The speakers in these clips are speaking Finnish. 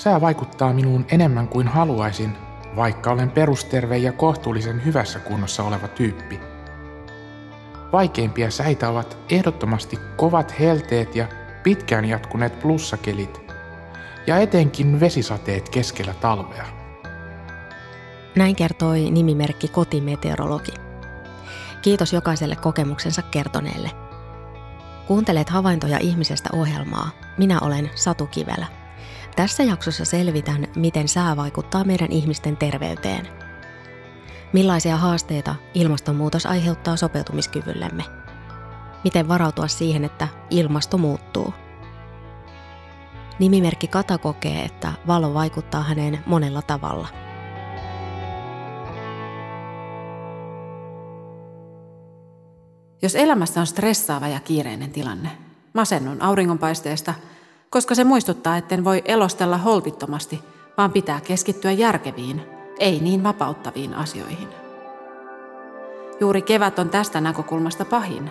Sää vaikuttaa minuun enemmän kuin haluaisin, vaikka olen perusterve ja kohtuullisen hyvässä kunnossa oleva tyyppi. Vaikeimpia säitä ovat ehdottomasti kovat helteet ja pitkään jatkuneet plussakelit ja etenkin vesisateet keskellä talvea. Näin kertoi nimimerkki kotimeteorologi. Kiitos jokaiselle kokemuksensa kertoneelle. Kuuntelet havaintoja ihmisestä ohjelmaa. Minä olen Satu Kivelä. Tässä jaksossa selvitän, miten sää vaikuttaa meidän ihmisten terveyteen. Millaisia haasteita ilmastonmuutos aiheuttaa sopeutumiskyvyllemme? Miten varautua siihen, että ilmasto muuttuu? Nimimerkki Kata kokee, että valo vaikuttaa häneen monella tavalla – Jos elämässä on stressaava ja kiireinen tilanne, masennun auringonpaisteesta, koska se muistuttaa, etten voi elostella holtittomasti, vaan pitää keskittyä järkeviin, ei niin vapauttaviin asioihin. Juuri kevät on tästä näkökulmasta pahin,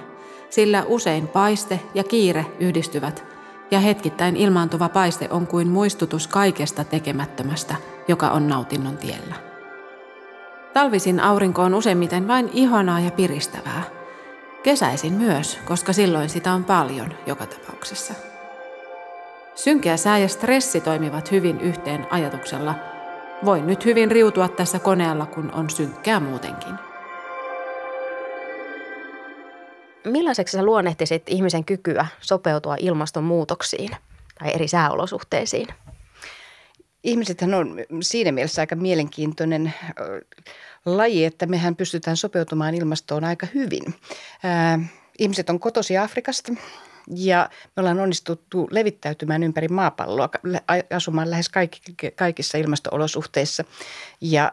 sillä usein paiste ja kiire yhdistyvät, ja hetkittäin ilmaantuva paiste on kuin muistutus kaikesta tekemättömästä, joka on nautinnon tiellä. Talvisin aurinko on useimmiten vain ihanaa ja piristävää – Kesäisin myös, koska silloin sitä on paljon joka tapauksessa. Synkeä sää ja stressi toimivat hyvin yhteen ajatuksella. Voin nyt hyvin riutua tässä koneella, kun on synkkää muutenkin. Millaiseksi sä luonnehtisit ihmisen kykyä sopeutua ilmastonmuutoksiin tai eri sääolosuhteisiin? Ihmisethän on siinä mielessä aika mielenkiintoinen laji, että mehän pystytään sopeutumaan ilmastoon aika hyvin. ihmiset on kotosi Afrikasta ja me ollaan onnistuttu levittäytymään ympäri maapalloa, asumaan lähes kaikissa ilmastoolosuhteissa. Ja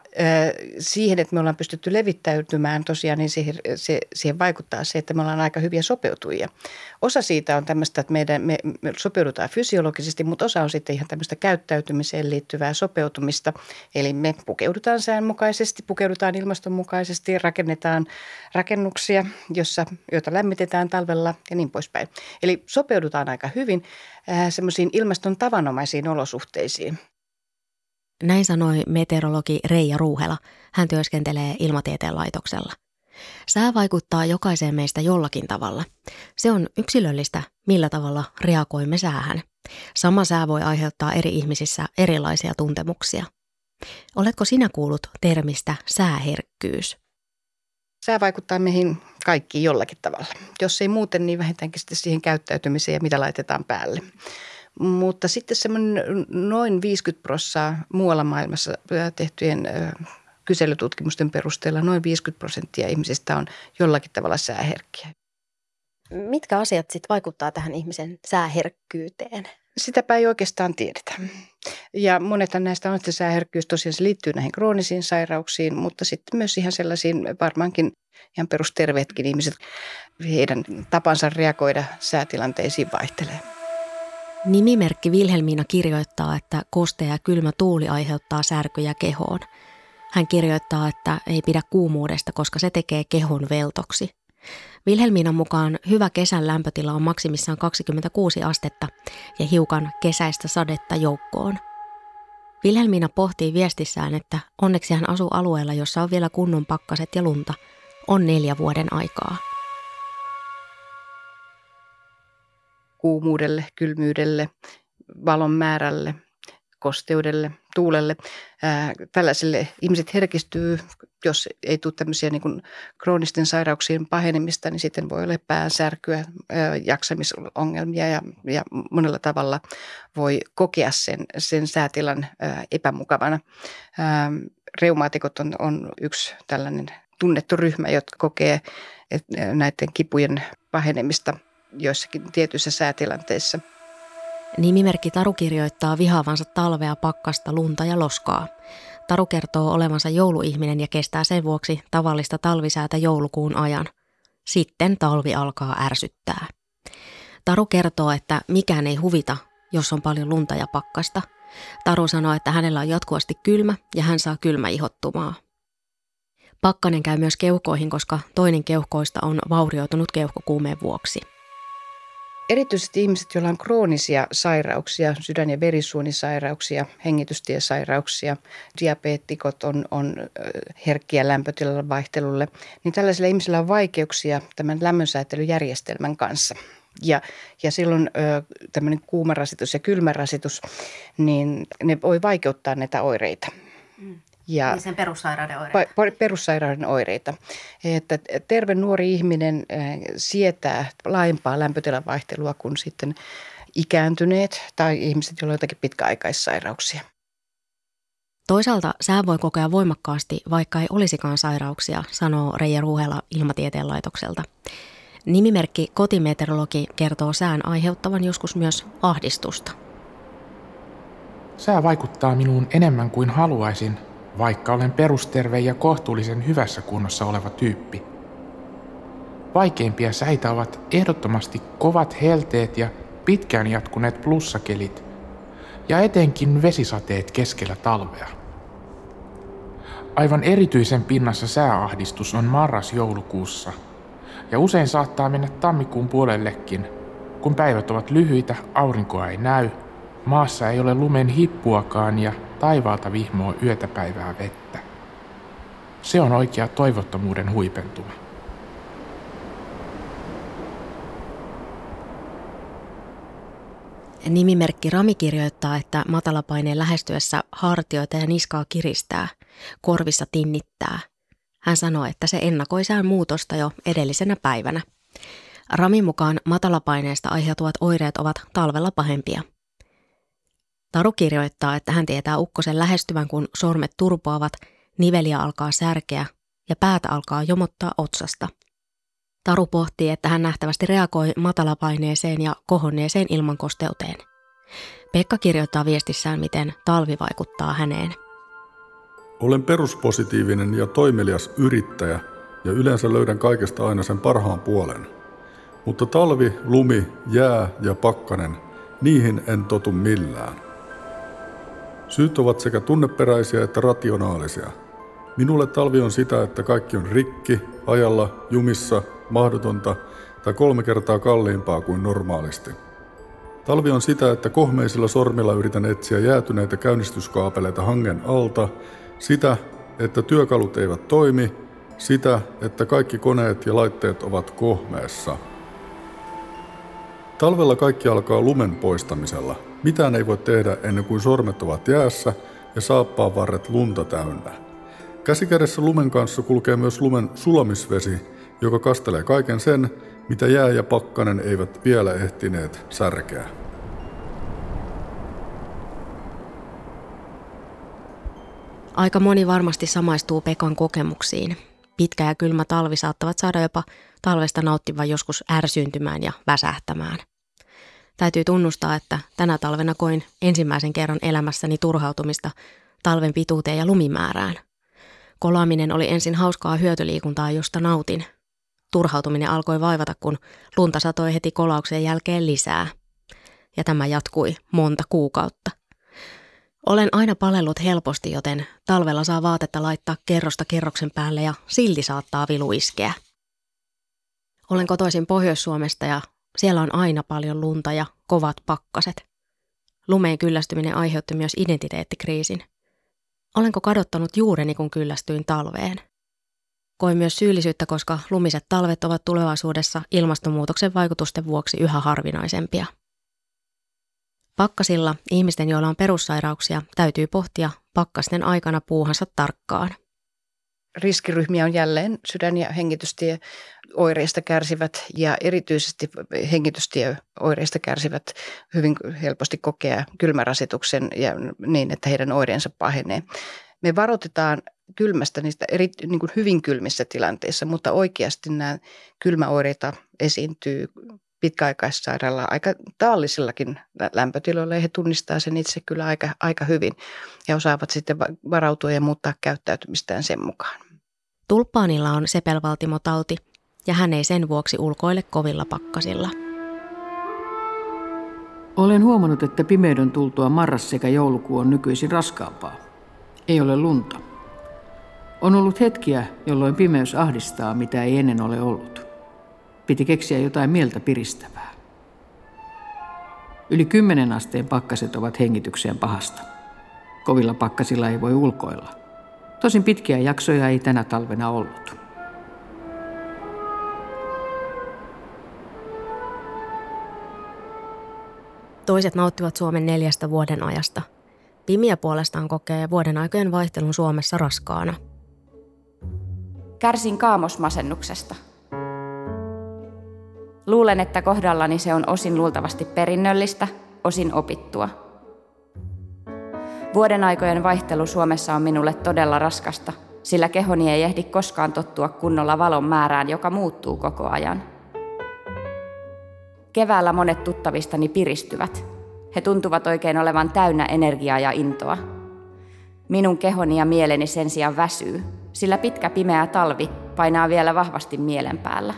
siihen, että me ollaan pystytty levittäytymään tosiaan, niin siihen, se, siihen vaikuttaa se, että me ollaan aika hyviä sopeutujia. Osa siitä on tämmöistä, että meidän, me, me sopeudutaan fysiologisesti, mutta osa on sitten ihan tämmöistä käyttäytymiseen liittyvää sopeutumista. Eli me pukeudutaan säänmukaisesti, pukeudutaan ilmastonmukaisesti, rakennetaan rakennuksia, jossa, joita lämmitetään talvella ja niin poispäin. Eli sopeudutaan aika hyvin äh, semmoisiin ilmaston tavanomaisiin olosuhteisiin. Näin sanoi meteorologi Reija Ruuhela. Hän työskentelee Ilmatieteen laitoksella. Sää vaikuttaa jokaiseen meistä jollakin tavalla. Se on yksilöllistä, millä tavalla reagoimme säähän. Sama sää voi aiheuttaa eri ihmisissä erilaisia tuntemuksia. Oletko sinä kuullut termistä sääherkkyys? Sää vaikuttaa meihin kaikkiin jollakin tavalla. Jos ei muuten, niin vähintäänkin sitten siihen käyttäytymiseen ja mitä laitetaan päälle. Mutta sitten semmoinen noin 50 prosenttia muualla maailmassa tehtyjen kyselytutkimusten perusteella noin 50 prosenttia ihmisistä on jollakin tavalla sääherkkiä. Mitkä asiat sitten vaikuttaa tähän ihmisen sääherkkyyteen? Sitäpä ei oikeastaan tiedetä. Ja monethan näistä on, että sääherkkyys tosiaan se liittyy näihin kroonisiin sairauksiin, mutta sitten myös ihan sellaisiin varmaankin ihan perusterveetkin ihmiset, heidän tapansa reagoida säätilanteisiin vaihtelee. Nimimerkki Vilhelmiina kirjoittaa, että kostea ja kylmä tuuli aiheuttaa särkyjä kehoon. Hän kirjoittaa, että ei pidä kuumuudesta, koska se tekee kehon veltoksi. Vilhelmiinan mukaan hyvä kesän lämpötila on maksimissaan 26 astetta ja hiukan kesäistä sadetta joukkoon. Vilhelmiina pohtii viestissään, että onneksi hän asuu alueella, jossa on vielä kunnon pakkaset ja lunta. On neljä vuoden aikaa. Kuumuudelle, kylmyydelle, valon määrälle, kosteudelle, tuulelle. Ää, tällaiselle ihmiset herkistyy, jos ei tule tämmöisiä niin kroonisten sairauksien pahenemista, niin sitten voi olla päänsärkyä, ää, jaksamisongelmia ja, ja monella tavalla voi kokea sen, sen säätilan ää, epämukavana. Ää, reumaatikot on, on yksi tällainen tunnettu ryhmä, jotka kokee että näiden kipujen pahenemista joissakin tietyissä säätilanteissa – Nimimerkki Taru kirjoittaa vihaavansa talvea, pakkasta, lunta ja loskaa. Taru kertoo olevansa jouluihminen ja kestää sen vuoksi tavallista talvisäätä joulukuun ajan. Sitten talvi alkaa ärsyttää. Taru kertoo, että mikään ei huvita, jos on paljon lunta ja pakkasta. Taru sanoo, että hänellä on jatkuvasti kylmä ja hän saa kylmä ihottumaa. Pakkanen käy myös keuhkoihin, koska toinen keuhkoista on vaurioitunut keuhkokuumeen vuoksi. Erityisesti ihmiset, joilla on kroonisia sairauksia, sydän- ja verisuonisairauksia, hengitystiesairauksia, diabeettikot on, on herkkiä lämpötilan vaihtelulle, niin tällaisilla ihmisillä on vaikeuksia tämän lämmönsäätelyjärjestelmän kanssa. Ja, ja silloin tämmöinen kuumarasitus ja kylmärasitus, niin ne voi vaikeuttaa näitä oireita. Mm. Ja niin sen perussairauden oireita. Perussairauden oireita. Että terve nuori ihminen sietää laajempaa lämpötilan vaihtelua kuin sitten ikääntyneet tai ihmiset, joilla on jotakin pitkäaikaissairauksia. Toisaalta sää voi kokea voimakkaasti, vaikka ei olisikaan sairauksia, sanoo Reija Ruhela Ilmatieteen laitokselta. Nimimerkki kotimeteorologi kertoo sään aiheuttavan joskus myös ahdistusta. Sää vaikuttaa minuun enemmän kuin haluaisin, vaikka olen perusterve ja kohtuullisen hyvässä kunnossa oleva tyyppi. Vaikeimpia säitä ovat ehdottomasti kovat helteet ja pitkään jatkuneet plussakelit, ja etenkin vesisateet keskellä talvea. Aivan erityisen pinnassa sääahdistus on marras-joulukuussa, ja usein saattaa mennä tammikuun puolellekin, kun päivät ovat lyhyitä, aurinkoa ei näy, maassa ei ole lumen hippuakaan ja taivaalta vihmoo yötä päivää vettä. Se on oikea toivottomuuden huipentuma. Nimimerkki Rami kirjoittaa, että matalapaineen lähestyessä hartioita ja niskaa kiristää, korvissa tinnittää. Hän sanoo, että se ennakoi sään muutosta jo edellisenä päivänä. Ramin mukaan matalapaineesta aiheutuvat oireet ovat talvella pahempia – Taru kirjoittaa, että hän tietää ukkosen lähestyvän, kun sormet turpoavat, niveliä alkaa särkeä ja päätä alkaa jomottaa otsasta. Taru pohtii, että hän nähtävästi reagoi matalapaineeseen ja kohonneeseen ilmankosteuteen. Pekka kirjoittaa viestissään, miten talvi vaikuttaa häneen. Olen peruspositiivinen ja toimelias yrittäjä ja yleensä löydän kaikesta aina sen parhaan puolen. Mutta talvi, lumi, jää ja pakkanen, niihin en totu millään. Syyt ovat sekä tunneperäisiä että rationaalisia. Minulle talvi on sitä, että kaikki on rikki, ajalla, jumissa, mahdotonta tai kolme kertaa kalliimpaa kuin normaalisti. Talvi on sitä, että kohmeisilla sormilla yritän etsiä jäätyneitä käynnistyskaapeleita hangen alta, sitä, että työkalut eivät toimi, sitä, että kaikki koneet ja laitteet ovat kohmeessa. Talvella kaikki alkaa lumen poistamisella – mitään ei voi tehdä ennen kuin sormet ovat jäässä ja saappaan varret lunta täynnä. Käsikädessä lumen kanssa kulkee myös lumen sulamisvesi, joka kastelee kaiken sen, mitä jää ja pakkanen eivät vielä ehtineet särkeä. Aika moni varmasti samaistuu Pekan kokemuksiin. Pitkä ja kylmä talvi saattavat saada jopa talvesta nauttivan joskus ärsyyntymään ja väsähtämään – Täytyy tunnustaa, että tänä talvena koin ensimmäisen kerran elämässäni turhautumista talven pituuteen ja lumimäärään. Kolaaminen oli ensin hauskaa hyötyliikuntaa, josta nautin. Turhautuminen alkoi vaivata, kun lunta satoi heti kolauksen jälkeen lisää. Ja tämä jatkui monta kuukautta. Olen aina palellut helposti, joten talvella saa vaatetta laittaa kerrosta kerroksen päälle ja silti saattaa vilu iskeä. Olen kotoisin Pohjois-Suomesta ja siellä on aina paljon lunta ja kovat pakkaset. Lumeen kyllästyminen aiheutti myös identiteettikriisin. Olenko kadottanut juureni, kun kyllästyin talveen? Koin myös syyllisyyttä, koska lumiset talvet ovat tulevaisuudessa ilmastonmuutoksen vaikutusten vuoksi yhä harvinaisempia. Pakkasilla ihmisten, joilla on perussairauksia, täytyy pohtia pakkasten aikana puuhansa tarkkaan – riskiryhmiä on jälleen sydän- ja hengitystieoireista kärsivät ja erityisesti hengitystieoireista kärsivät hyvin helposti kokea kylmärasituksen ja niin, että heidän oireensa pahenee. Me varoitetaan kylmästä niistä eri, niin kuin hyvin kylmissä tilanteissa, mutta oikeasti nämä kylmäoireita esiintyy pitkäaikaissairaalla aika taallisillakin lämpötiloilla ja he tunnistaa sen itse kyllä aika, aika hyvin ja osaavat sitten varautua ja muuttaa käyttäytymistään sen mukaan. Tulppaanilla on sepelvaltimotauti ja hän ei sen vuoksi ulkoile kovilla pakkasilla. Olen huomannut, että pimeyden tultua marras sekä joulukuu on nykyisin raskaampaa. Ei ole lunta. On ollut hetkiä, jolloin pimeys ahdistaa, mitä ei ennen ole ollut. Piti keksiä jotain mieltä piristävää. Yli 10 asteen pakkaset ovat hengitykseen pahasta. Kovilla pakkasilla ei voi ulkoilla. Tosin pitkiä jaksoja ei tänä talvena ollut. Toiset nauttivat Suomen neljästä vuoden ajasta. Pimiä puolestaan kokee vuoden aikojen vaihtelun Suomessa raskaana. Kärsin kaamosmasennuksesta. Luulen, että kohdallani se on osin luultavasti perinnöllistä, osin opittua. Vuoden aikojen vaihtelu Suomessa on minulle todella raskasta, sillä kehoni ei ehdi koskaan tottua kunnolla valon määrään, joka muuttuu koko ajan – Keväällä monet tuttavistani piristyvät. He tuntuvat oikein olevan täynnä energiaa ja intoa. Minun kehoni ja mieleni sen sijaan väsyy, sillä pitkä pimeä talvi painaa vielä vahvasti mielen päällä.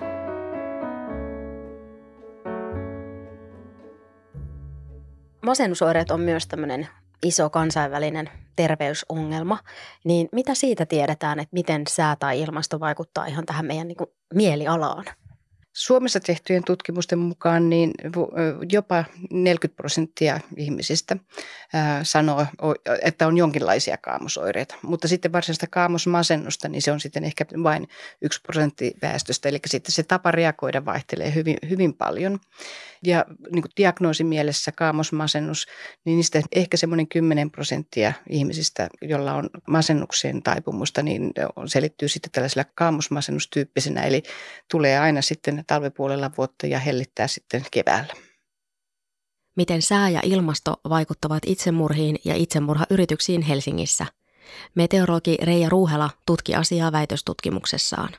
Masennusoireet on myös tämmöinen iso kansainvälinen terveysongelma, niin mitä siitä tiedetään, että miten sää tai ilmasto vaikuttaa ihan tähän meidän niin kuin mielialaan? Suomessa tehtyjen tutkimusten mukaan niin jopa 40 prosenttia ihmisistä sanoo, että on jonkinlaisia kaamosoireita. Mutta sitten varsinaista kaamosmasennusta, niin se on sitten ehkä vain yksi prosentti väestöstä. Eli sitten se tapa reagoida vaihtelee hyvin, hyvin paljon. Ja niin kuin diagnoosin mielessä kaamosmasennus, niin niistä ehkä semmoinen 10 prosenttia ihmisistä, jolla on masennukseen taipumusta, niin selittyy sitten tällaisella kaamosmasennustyyppisenä. Eli tulee aina sitten talvipuolella vuotta ja hellittää sitten keväällä. Miten sää ja ilmasto vaikuttavat itsemurhiin ja itsemurhayrityksiin Helsingissä? Meteorologi Reija Ruuhela tutki asiaa väitöstutkimuksessaan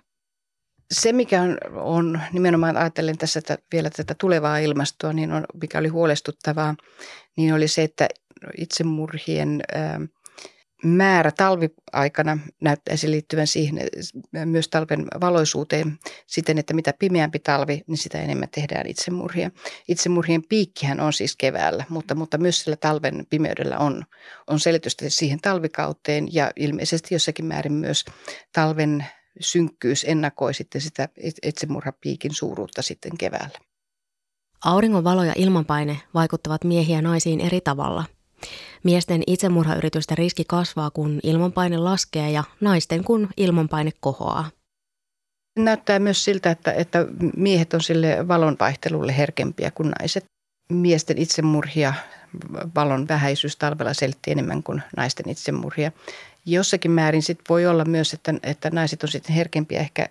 se, mikä on, on nimenomaan ajatellen tässä että vielä tätä tulevaa ilmastoa, niin on, mikä oli huolestuttavaa, niin oli se, että itsemurhien ää, määrä talviaikana näyttäisi liittyvän siihen myös talven valoisuuteen siten, että mitä pimeämpi talvi, niin sitä enemmän tehdään itsemurhia. Itsemurhien piikkihän on siis keväällä, mutta, mutta myös sillä talven pimeydellä on, on selitystä siihen talvikauteen ja ilmeisesti jossakin määrin myös talven synkkyys ennakoi sitten sitä itsemurhapiikin suuruutta sitten keväällä. Auringon valo ja ilmanpaine vaikuttavat miehiä ja naisiin eri tavalla. Miesten itsemurhayritysten riski kasvaa, kun ilmanpaine laskee ja naisten, kun ilmanpaine kohoaa. Näyttää myös siltä, että, että miehet on sille valonvaihtelulle herkempiä kuin naiset. Miesten itsemurhia valon vähäisyys talvella selitti enemmän kuin naisten itsemurhia. Jossakin määrin sit voi olla myös, että, että naiset on sitten herkempiä, ehkä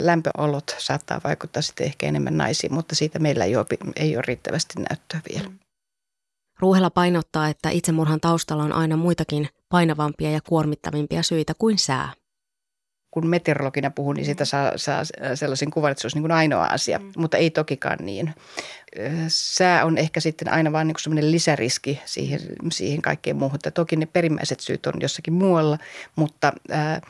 lämpöolot saattaa vaikuttaa sitten ehkä enemmän naisiin, mutta siitä meillä ei ole, ei ole riittävästi näyttöä vielä. Ruuhela painottaa, että itsemurhan taustalla on aina muitakin painavampia ja kuormittavimpia syitä kuin sää kun meteorologina puhun, niin sitä saa, saa sellaisen kuvan, että se olisi niin kuin ainoa asia, mm. mutta ei tokikaan niin. Sää on ehkä sitten aina vain niin sellainen lisäriski siihen, siihen kaikkeen muuhun. Että toki ne perimmäiset syyt on jossakin muualla, mutta ää,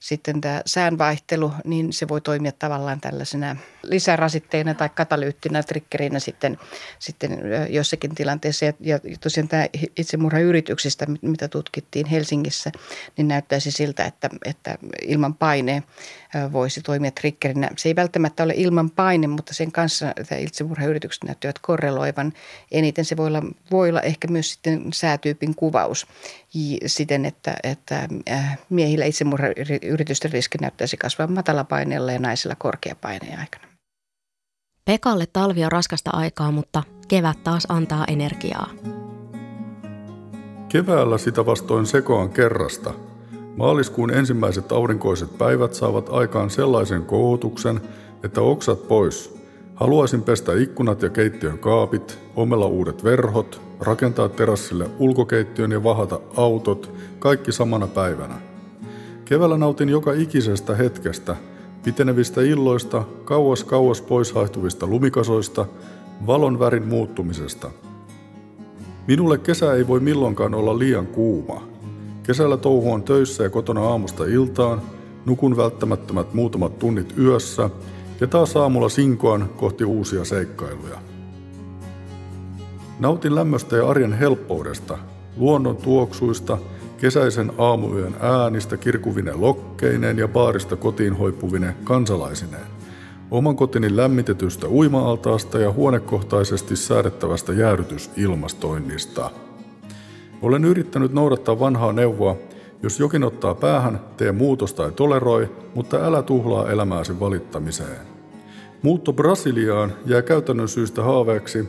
sitten tämä säänvaihtelu, niin se voi toimia tavallaan tällaisena lisärasitteena tai katalyyttinä, triggerinä sitten, sitten jossakin tilanteessa. Ja, ja tosiaan tämä itsemurhayrityksistä, mitä tutkittiin Helsingissä, niin näyttäisi siltä, että, että ilman paine voisi toimia triggerinä. Se ei välttämättä ole ilman paine, mutta sen kanssa itsemurhayritykset näyttävät korreloivan. Eniten se voi olla, voi olla ehkä myös sitten säätyypin kuvaus siten, että, että miehillä itsemurhayritysten riski näyttäisi kasvaa matalapaineella ja naisilla korkeapaineen aikana. Pekalle talvi on raskasta aikaa, mutta kevät taas antaa energiaa. Keväällä sitä vastoin sekoan kerrasta – Maaliskuun ensimmäiset aurinkoiset päivät saavat aikaan sellaisen kohotuksen, että oksat pois. Haluaisin pestä ikkunat ja keittiön kaapit, omella uudet verhot, rakentaa terassille ulkokeittiön ja vahata autot, kaikki samana päivänä. Keväällä nautin joka ikisestä hetkestä, pitenevistä illoista, kauas kauas pois haihtuvista lumikasoista, valon värin muuttumisesta. Minulle kesä ei voi milloinkaan olla liian kuuma – Kesällä touhuan töissä ja kotona aamusta iltaan, nukun välttämättömät muutamat tunnit yössä ja taas aamulla sinkoan kohti uusia seikkailuja. Nautin lämmöstä ja arjen helppoudesta, luonnon tuoksuista, kesäisen aamuyön äänistä kirkuvine lokkeineen ja baarista kotiin hoipuvine kansalaisineen. oman kotini lämmitetystä uima-altaasta ja huonekohtaisesti säädettävästä jäädytysilmastoinnista. Olen yrittänyt noudattaa vanhaa neuvoa, jos jokin ottaa päähän, tee muutos tai toleroi, mutta älä tuhlaa elämääsi valittamiseen. Muutto Brasiliaan jää käytännön syystä haaveeksi,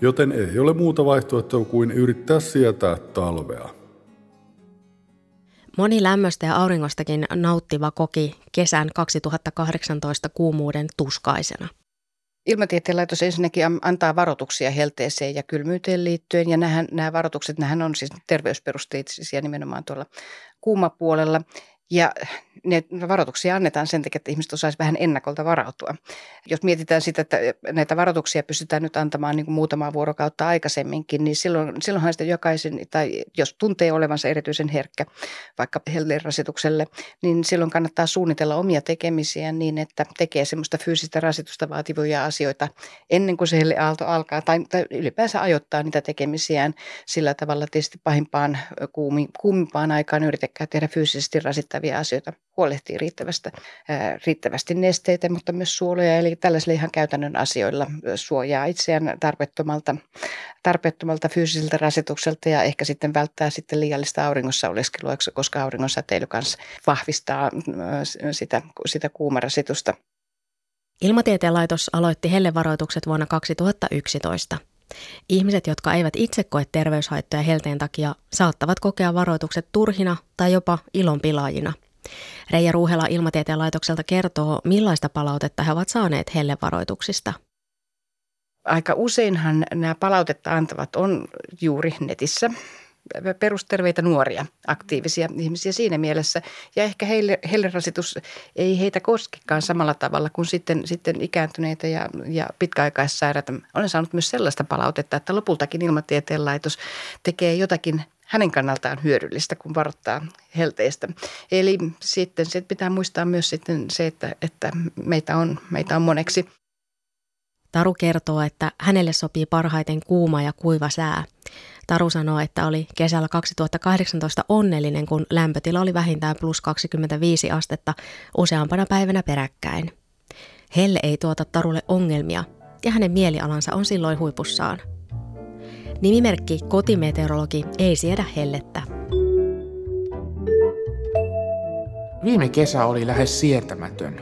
joten ei ole muuta vaihtoehtoa kuin yrittää sietää talvea. Moni lämmöstä ja auringostakin nauttiva koki kesän 2018 kuumuuden tuskaisena. Ilmatieteen laitos ensinnäkin antaa varoituksia helteeseen ja kylmyyteen liittyen, ja nämä, nämä varoitukset nämä on siis terveysperusteisia nimenomaan tuolla kuumapuolella. Ja ne varoituksia annetaan sen takia, että ihmiset osaisivat vähän ennakolta varautua. Jos mietitään sitä, että näitä varoituksia pystytään nyt antamaan niin kuin muutamaa vuorokautta aikaisemminkin, niin silloin, silloinhan sitä jokaisen, tai jos tuntee olevansa erityisen herkkä vaikka rasitukselle, niin silloin kannattaa suunnitella omia tekemisiä niin, että tekee semmoista fyysistä rasitusta vaativia asioita ennen kuin se aalto alkaa, tai, tai ylipäänsä ajoittaa niitä tekemisiään sillä tavalla tietysti pahimpaan kuumi, kuumimpaan aikaan yritäkää tehdä fyysisesti rasittavia asioita huolehtii riittävästä, riittävästi nesteitä, mutta myös suoloja. Eli tällaisilla ihan käytännön asioilla suojaa itseään tarpeettomalta, tarpeettomalta fyysiseltä rasitukselta ja ehkä sitten välttää sitten liiallista auringossa oleskelua, koska auringon säteily kanssa vahvistaa sitä, sitä kuumarasitusta. Ilmatieteen laitos aloitti hellevaroitukset vuonna 2011. Ihmiset, jotka eivät itse koe terveyshaittoja helteen takia, saattavat kokea varoitukset turhina tai jopa ilonpilaajina – Reija Ruuhela Ilmatieteen laitokselta kertoo, millaista palautetta he ovat saaneet hellevaroituksista. Aika useinhan nämä palautetta antavat on juuri netissä perusterveitä nuoria, aktiivisia ihmisiä siinä mielessä. Ja ehkä heille, heille rasitus ei heitä koskekaan samalla tavalla kuin sitten, sitten ikääntyneitä ja, ja pitkäaikaissairaita. Olen saanut myös sellaista palautetta, että lopultakin ilmatieteen laitos tekee jotakin hänen kannaltaan hyödyllistä, kun varoittaa helteistä. Eli sitten sit pitää muistaa myös sitten se, että, että meitä, on, meitä on moneksi. Taru kertoo, että hänelle sopii parhaiten kuuma ja kuiva sää. Taru sanoo, että oli kesällä 2018 onnellinen, kun lämpötila oli vähintään plus 25 astetta useampana päivänä peräkkäin. Helle ei tuota Tarulle ongelmia ja hänen mielialansa on silloin huipussaan – Nimimerkki kotimeteorologi ei siedä hellettä. Viime kesä oli lähes sietämätön,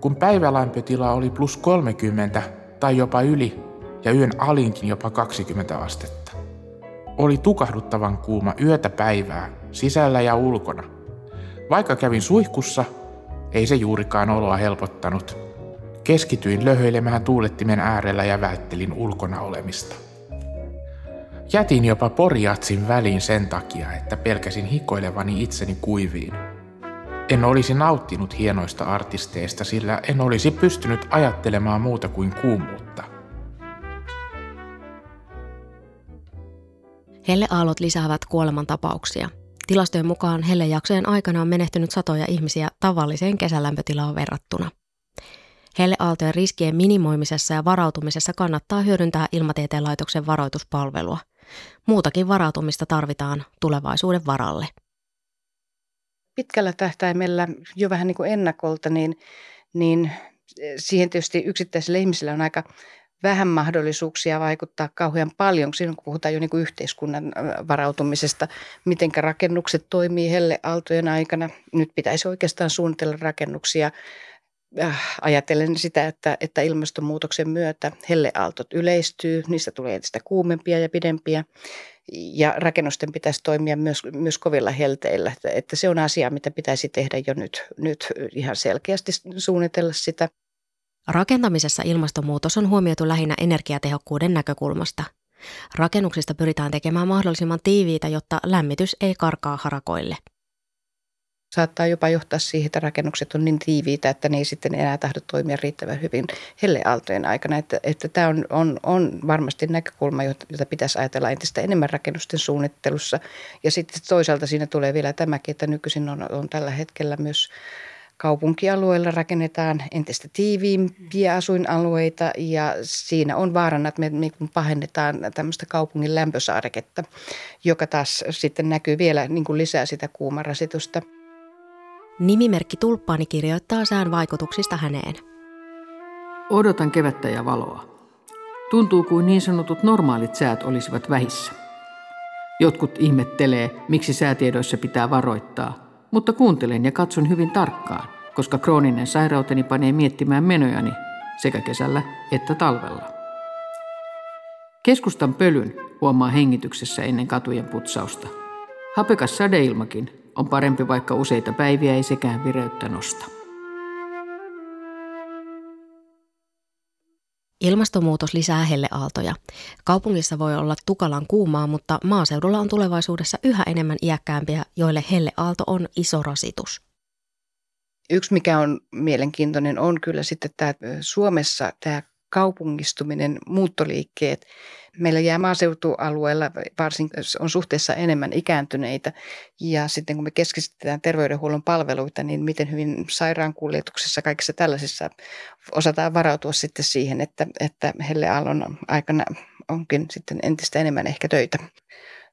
kun päivälämpötila oli plus 30 tai jopa yli ja yön alinkin jopa 20 astetta. Oli tukahduttavan kuuma yötä päivää, sisällä ja ulkona. Vaikka kävin suihkussa, ei se juurikaan oloa helpottanut. Keskityin löhöilemään tuulettimen äärellä ja välttelin ulkona olemista. Jätin jopa porjatsin väliin sen takia, että pelkäsin hikoilevani itseni kuiviin. En olisi nauttinut hienoista artisteista, sillä en olisi pystynyt ajattelemaan muuta kuin kuumuutta. Helleaallot lisäävät kuolemantapauksia. Tilastojen mukaan hellejaksojen aikana on menehtynyt satoja ihmisiä tavalliseen kesälämpötilaan verrattuna. Helleaaltojen riskien minimoimisessa ja varautumisessa kannattaa hyödyntää Ilmatieteen laitoksen varoituspalvelua – Muutakin varautumista tarvitaan tulevaisuuden varalle. Pitkällä tähtäimellä jo vähän niin kuin ennakolta, niin, niin siihen tietysti yksittäisillä ihmisillä on aika vähän mahdollisuuksia vaikuttaa kauhean paljon, silloin kun puhutaan jo niin kuin yhteiskunnan varautumisesta, miten rakennukset toimii helleaaltojen aikana. Nyt pitäisi oikeastaan suunnitella rakennuksia Äh, ajatellen sitä, että, että ilmastonmuutoksen myötä helleaaltot yleistyy, niistä tulee entistä kuumempia ja pidempiä ja rakennusten pitäisi toimia myös, myös kovilla helteillä. Että, että se on asia, mitä pitäisi tehdä jo nyt, nyt ihan selkeästi suunnitella sitä. Rakentamisessa ilmastonmuutos on huomioitu lähinnä energiatehokkuuden näkökulmasta. Rakennuksista pyritään tekemään mahdollisimman tiiviitä, jotta lämmitys ei karkaa harakoille – saattaa jopa johtaa siihen, että rakennukset on niin tiiviitä, että ne ei sitten enää tahdo toimia riittävän hyvin helleaaltojen aikana. Että, että tämä on, on, on varmasti näkökulma, jota pitäisi ajatella entistä enemmän rakennusten suunnittelussa. Ja sitten toisaalta siinä tulee vielä tämäkin, että nykyisin on, on tällä hetkellä myös kaupunkialueilla rakennetaan entistä tiiviimpiä asuinalueita ja siinä on vaarana, että me, pahennetaan tämmöistä kaupungin lämpösaareketta, joka taas sitten näkyy vielä niin kuin lisää sitä kuumarasitusta. Nimimerkki Tulppaani kirjoittaa sään vaikutuksista häneen. Odotan kevättä ja valoa. Tuntuu kuin niin sanotut normaalit säät olisivat vähissä. Jotkut ihmettelee, miksi säätiedoissa pitää varoittaa, mutta kuuntelen ja katson hyvin tarkkaan, koska krooninen sairauteni panee miettimään menojani sekä kesällä että talvella. Keskustan pölyn huomaa hengityksessä ennen katujen putsausta. Hapekas sadeilmakin on parempi, vaikka useita päiviä ei sekään vireyttä nosta. Ilmastonmuutos lisää helleaaltoja. Kaupungissa voi olla tukalan kuumaa, mutta maaseudulla on tulevaisuudessa yhä enemmän iäkkäämpiä, joille helleaalto on iso rasitus. Yksi, mikä on mielenkiintoinen, on kyllä sitten tämä Suomessa tämä kaupungistuminen, muuttoliikkeet. Meillä jää maaseutualueella varsin on suhteessa enemmän ikääntyneitä ja sitten kun me keskitytään terveydenhuollon palveluita, niin miten hyvin sairaankuljetuksessa, kaikissa tällaisissa osataan varautua sitten siihen, että, että helleaallon aikana onkin sitten entistä enemmän ehkä töitä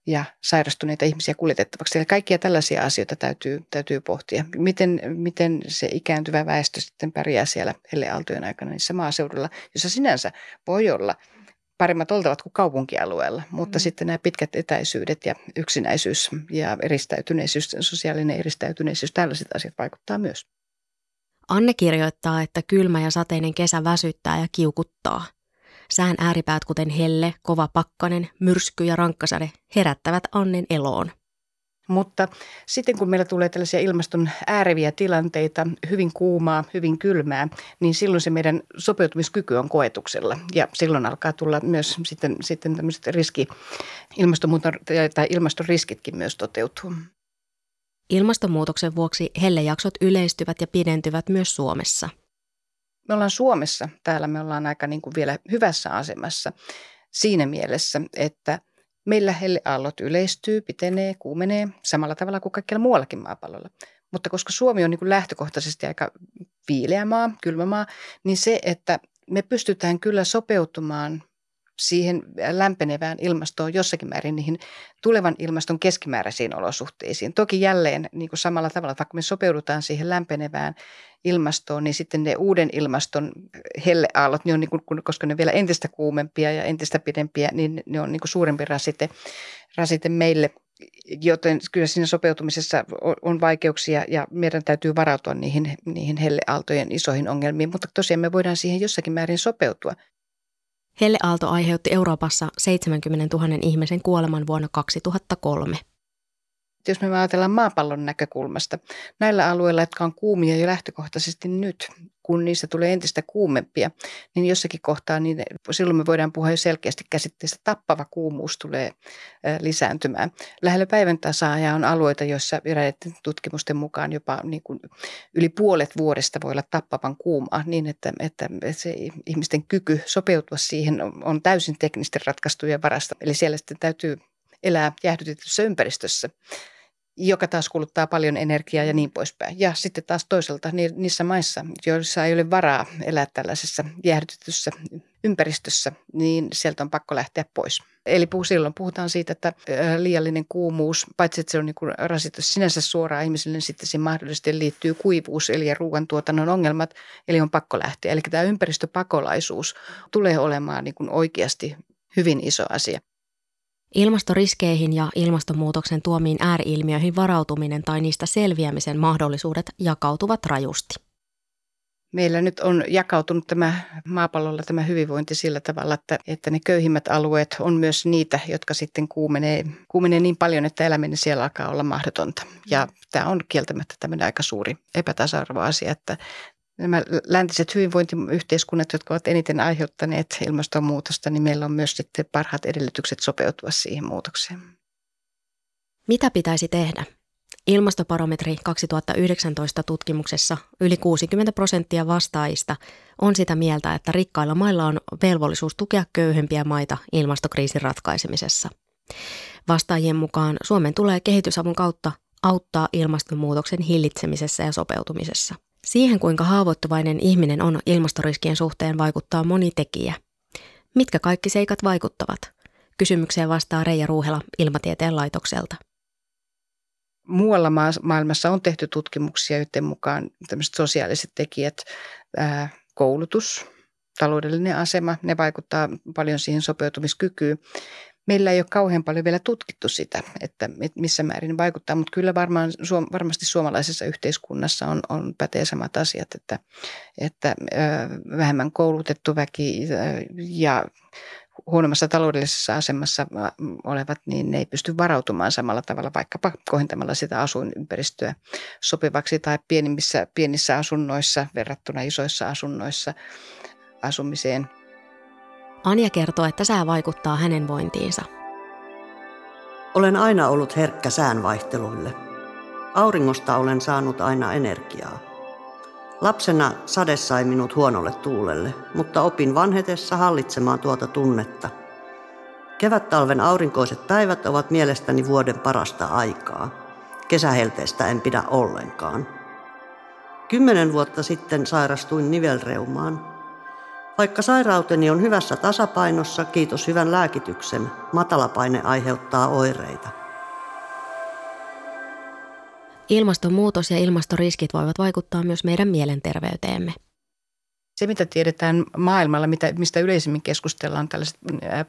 ja sairastuneita ihmisiä kuljetettavaksi. Eli kaikkia tällaisia asioita täytyy, täytyy pohtia. Miten, miten se ikääntyvä väestö sitten pärjää siellä helleaaltojen aikana niissä maaseudulla, jossa sinänsä voi olla paremmat oltavat kuin kaupunkialueella, mutta mm. sitten nämä pitkät etäisyydet ja yksinäisyys ja eristäytyneisyys, sosiaalinen eristäytyneisyys, tällaiset asiat vaikuttaa myös. Anne kirjoittaa, että kylmä ja sateinen kesä väsyttää ja kiukuttaa – Sään ääripäät kuten helle, kova pakkanen, myrsky ja rankkasade herättävät Annen eloon. Mutta sitten kun meillä tulee tällaisia ilmaston ääreviä tilanteita, hyvin kuumaa, hyvin kylmää, niin silloin se meidän sopeutumiskyky on koetuksella. Ja silloin alkaa tulla myös sitten, sitten tämmöiset riski, tai ilmaston riskitkin myös toteutuu. Ilmastonmuutoksen vuoksi hellejaksot yleistyvät ja pidentyvät myös Suomessa me ollaan Suomessa, täällä me ollaan aika niin kuin vielä hyvässä asemassa siinä mielessä, että meillä helleaallot yleistyy, pitenee, kuumenee samalla tavalla kuin kaikkialla muuallakin maapallolla. Mutta koska Suomi on niin kuin lähtökohtaisesti aika viileä maa, kylmä maa, niin se, että me pystytään kyllä sopeutumaan siihen lämpenevään ilmastoon jossakin määrin niihin tulevan ilmaston keskimääräisiin olosuhteisiin. Toki jälleen niin kuin samalla tavalla, vaikka me sopeudutaan siihen lämpenevään ilmastoon, niin sitten ne uuden ilmaston helleaallot, ne on niin kuin, koska ne on vielä entistä kuumempia ja entistä pidempiä, niin ne on niin kuin suurempi rasite, rasite meille joten kyllä siinä sopeutumisessa on vaikeuksia ja meidän täytyy varautua niihin, niihin helleaaltojen isoihin ongelmiin, mutta tosiaan me voidaan siihen jossakin määrin sopeutua. Helleaalto aiheutti Euroopassa 70 000 ihmisen kuoleman vuonna 2003. Jos me ajatellaan maapallon näkökulmasta, näillä alueilla, jotka on kuumia jo lähtökohtaisesti nyt, kun niistä tulee entistä kuumempia, niin jossakin kohtaa niin silloin me voidaan puhua jo selkeästi käsitteestä tappava kuumuus tulee lisääntymään. Lähellä päivän tasaa on alueita, joissa eräiden tutkimusten mukaan jopa niin kuin yli puolet vuodesta voi olla tappavan kuumaa niin, että, että se ihmisten kyky sopeutua siihen on täysin teknisten ratkaisujen varasta. Eli siellä sitten täytyy elää jäähdytetyssä ympäristössä joka taas kuluttaa paljon energiaa ja niin poispäin. Ja sitten taas toisaalta niissä maissa, joissa ei ole varaa elää tällaisessa jäähdytetyssä ympäristössä, niin sieltä on pakko lähteä pois. Eli silloin puhutaan siitä, että liiallinen kuumuus, paitsi että se on niin rasitus sinänsä suoraan ihmisille, niin sitten se mahdollisesti liittyy kuivuus, eli ruoantuotannon ongelmat, eli on pakko lähteä. Eli tämä ympäristöpakolaisuus tulee olemaan niin kuin oikeasti hyvin iso asia. Ilmastoriskeihin ja ilmastonmuutoksen tuomiin ääriilmiöihin varautuminen tai niistä selviämisen mahdollisuudet jakautuvat rajusti. Meillä nyt on jakautunut tämä maapallolla tämä hyvinvointi sillä tavalla, että, että ne köyhimmät alueet on myös niitä, jotka sitten kuumenee, kuumenee niin paljon, että eläminen siellä alkaa olla mahdotonta. Ja tämä on kieltämättä tämmöinen aika suuri epätasa-arvoasia, että nämä läntiset hyvinvointiyhteiskunnat, jotka ovat eniten aiheuttaneet ilmastonmuutosta, niin meillä on myös sitten parhaat edellytykset sopeutua siihen muutokseen. Mitä pitäisi tehdä? Ilmastoparometri 2019 tutkimuksessa yli 60 prosenttia vastaajista on sitä mieltä, että rikkailla mailla on velvollisuus tukea köyhempiä maita ilmastokriisin ratkaisemisessa. Vastaajien mukaan Suomen tulee kehitysavun kautta auttaa ilmastonmuutoksen hillitsemisessä ja sopeutumisessa – Siihen, kuinka haavoittuvainen ihminen on ilmastoriskien suhteen, vaikuttaa moni tekijä. Mitkä kaikki seikat vaikuttavat? Kysymykseen vastaa Reija Ruuhela Ilmatieteen laitokselta. Muualla maailmassa on tehty tutkimuksia, joiden mukaan sosiaaliset tekijät, koulutus, taloudellinen asema, ne vaikuttaa paljon siihen sopeutumiskykyyn. Meillä ei ole kauhean paljon vielä tutkittu sitä, että missä määrin vaikuttaa, mutta kyllä varmaan, varmasti suomalaisessa yhteiskunnassa on, on pätee samat asiat, että, että vähemmän koulutettu väki ja huonommassa taloudellisessa asemassa olevat, niin ne ei pysty varautumaan samalla tavalla vaikkapa kohentamalla sitä asuinympäristöä sopivaksi tai pienimmissä, pienissä asunnoissa verrattuna isoissa asunnoissa asumiseen. Anja kertoo, että sää vaikuttaa hänen vointiinsa. Olen aina ollut herkkä säänvaihteluille. Auringosta olen saanut aina energiaa. Lapsena sade sai minut huonolle tuulelle, mutta opin vanhetessa hallitsemaan tuota tunnetta. Kevät-talven aurinkoiset päivät ovat mielestäni vuoden parasta aikaa. Kesähelteestä en pidä ollenkaan. Kymmenen vuotta sitten sairastuin nivelreumaan. Vaikka sairauteni on hyvässä tasapainossa, kiitos hyvän lääkityksen, matalapaine aiheuttaa oireita. Ilmastonmuutos ja ilmastoriskit voivat vaikuttaa myös meidän mielenterveyteemme. Se, mitä tiedetään maailmalla, mitä, mistä yleisimmin keskustellaan, tällaiset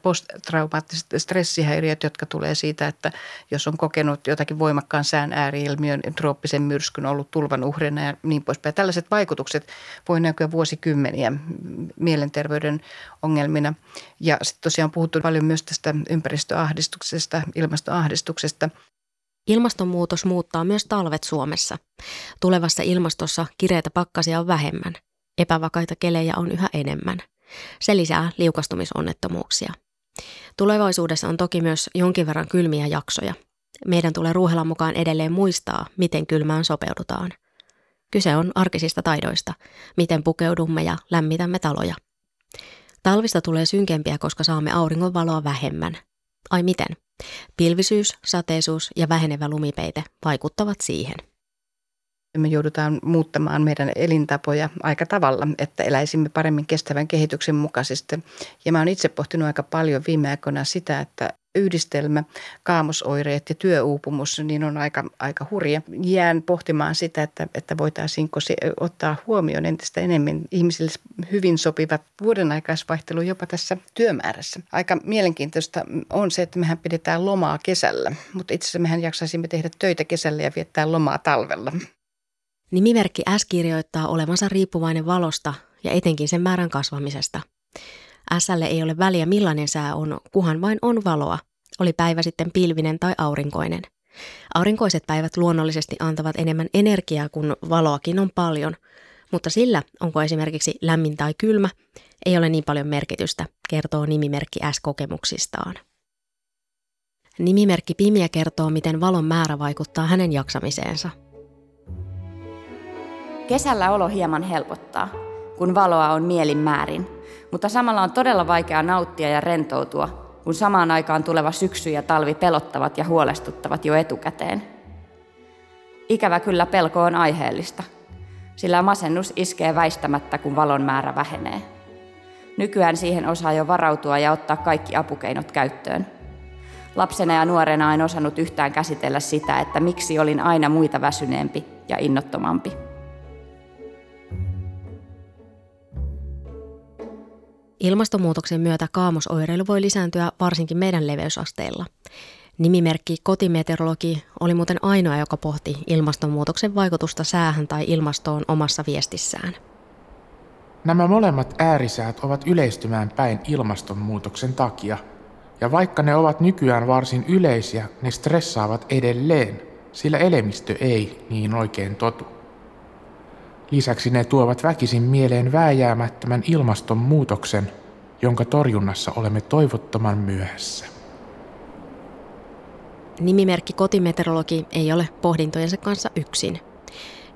posttraumaattiset stressihäiriöt, jotka tulee siitä, että jos on kokenut jotakin voimakkaan sään ääriilmiön, trooppisen myrskyn, ollut tulvan uhrina ja niin poispäin. Tällaiset vaikutukset voi näkyä vuosikymmeniä mielenterveyden ongelmina. Ja sitten tosiaan on puhuttu paljon myös tästä ympäristöahdistuksesta, ilmastoahdistuksesta – Ilmastonmuutos muuttaa myös talvet Suomessa. Tulevassa ilmastossa kireitä pakkasia on vähemmän. Epävakaita kelejä on yhä enemmän. Se lisää liukastumisonnettomuuksia. Tulevaisuudessa on toki myös jonkin verran kylmiä jaksoja. Meidän tulee ruuhella mukaan edelleen muistaa, miten kylmään sopeudutaan. Kyse on arkisista taidoista, miten pukeudumme ja lämmitämme taloja. Talvista tulee synkempiä, koska saamme auringonvaloa vähemmän. Ai miten? Pilvisyys, sateisuus ja vähenevä lumipeite vaikuttavat siihen. Me joudutaan muuttamaan meidän elintapoja aika tavalla, että eläisimme paremmin kestävän kehityksen mukaisesti. Ja mä oon itse pohtinut aika paljon viime aikoina sitä, että yhdistelmä, kaamosoireet ja työuupumus, niin on aika, aika hurja. Jään pohtimaan sitä, että, että voitaisiinko se ottaa huomioon entistä enemmän ihmisille hyvin sopivat vuoden aikaisvaihtelu jopa tässä työmäärässä. Aika mielenkiintoista on se, että mehän pidetään lomaa kesällä, mutta itse asiassa mehän jaksaisimme tehdä töitä kesällä ja viettää lomaa talvella. Nimimerkki S kirjoittaa olevansa riippuvainen valosta ja etenkin sen määrän kasvamisesta. Sälle ei ole väliä millainen sää on, kuhan vain on valoa, oli päivä sitten pilvinen tai aurinkoinen. Aurinkoiset päivät luonnollisesti antavat enemmän energiaa, kun valoakin on paljon, mutta sillä, onko esimerkiksi lämmin tai kylmä, ei ole niin paljon merkitystä, kertoo nimimerkki S-kokemuksistaan. Nimimerkki Pimiä kertoo, miten valon määrä vaikuttaa hänen jaksamiseensa. Kesällä olo hieman helpottaa, kun valoa on mielin määrin – mutta samalla on todella vaikea nauttia ja rentoutua, kun samaan aikaan tuleva syksy ja talvi pelottavat ja huolestuttavat jo etukäteen. Ikävä kyllä pelko on aiheellista, sillä masennus iskee väistämättä, kun valon määrä vähenee. Nykyään siihen osaa jo varautua ja ottaa kaikki apukeinot käyttöön. Lapsena ja nuorena en osannut yhtään käsitellä sitä, että miksi olin aina muita väsyneempi ja innottomampi. Ilmastonmuutoksen myötä kaamosoireilu voi lisääntyä varsinkin meidän leveysasteilla. Nimimerkki kotimeteorologi oli muuten ainoa, joka pohti ilmastonmuutoksen vaikutusta säähän tai ilmastoon omassa viestissään. Nämä molemmat äärisäät ovat yleistymään päin ilmastonmuutoksen takia. Ja vaikka ne ovat nykyään varsin yleisiä, ne stressaavat edelleen, sillä elimistö ei niin oikein totu. Lisäksi ne tuovat väkisin mieleen vääjäämättömän ilmastonmuutoksen, jonka torjunnassa olemme toivottoman myöhässä. Nimimerkki kotimeteorologi ei ole pohdintojensa kanssa yksin.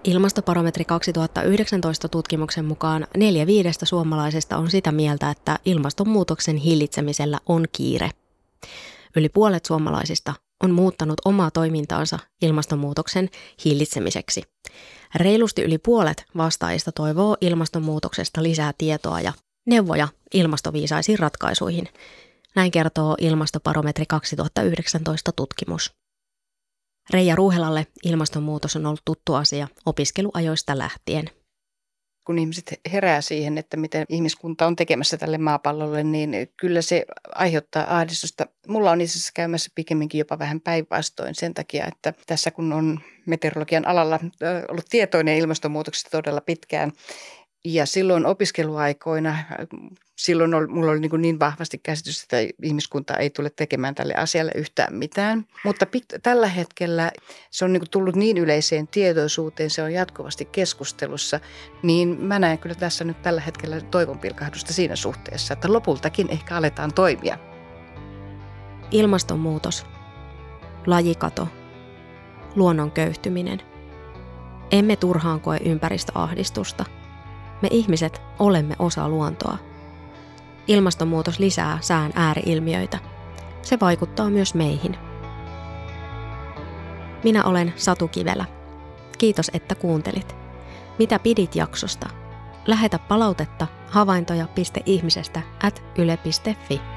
Ilmastoparometri 2019 tutkimuksen mukaan neljä viidestä suomalaisesta on sitä mieltä, että ilmastonmuutoksen hillitsemisellä on kiire. Yli puolet suomalaisista on muuttanut omaa toimintaansa ilmastonmuutoksen hillitsemiseksi – Reilusti yli puolet vastaajista toivoo ilmastonmuutoksesta lisää tietoa ja neuvoja ilmastoviisaisiin ratkaisuihin. Näin kertoo Ilmastoparometri 2019 tutkimus. Reija Ruuhelalle ilmastonmuutos on ollut tuttu asia opiskeluajoista lähtien. Kun ihmiset herää siihen, että miten ihmiskunta on tekemässä tälle maapallolle, niin kyllä se aiheuttaa ahdistusta. Mulla on itse asiassa käymässä pikemminkin jopa vähän päinvastoin sen takia, että tässä kun on meteorologian alalla ollut tietoinen ilmastonmuutoksesta todella pitkään, ja silloin opiskeluaikoina, silloin oli, mulla oli niin, niin vahvasti käsitys, että ihmiskunta ei tule tekemään tälle asialle yhtään mitään. Mutta pit, tällä hetkellä se on niin tullut niin yleiseen tietoisuuteen, se on jatkuvasti keskustelussa, niin mä näen kyllä tässä nyt tällä hetkellä toivonpilkahdusta siinä suhteessa, että lopultakin ehkä aletaan toimia. Ilmastonmuutos, lajikato, luonnon köyhtyminen. Emme turhaan koe ympäristöahdistusta – me ihmiset olemme osa luontoa. Ilmastonmuutos lisää sään ääriilmiöitä. Se vaikuttaa myös meihin. Minä olen Satu Kivelä. Kiitos, että kuuntelit. Mitä pidit jaksosta? Lähetä palautetta havaintoja.ihmisestä at yle.fi.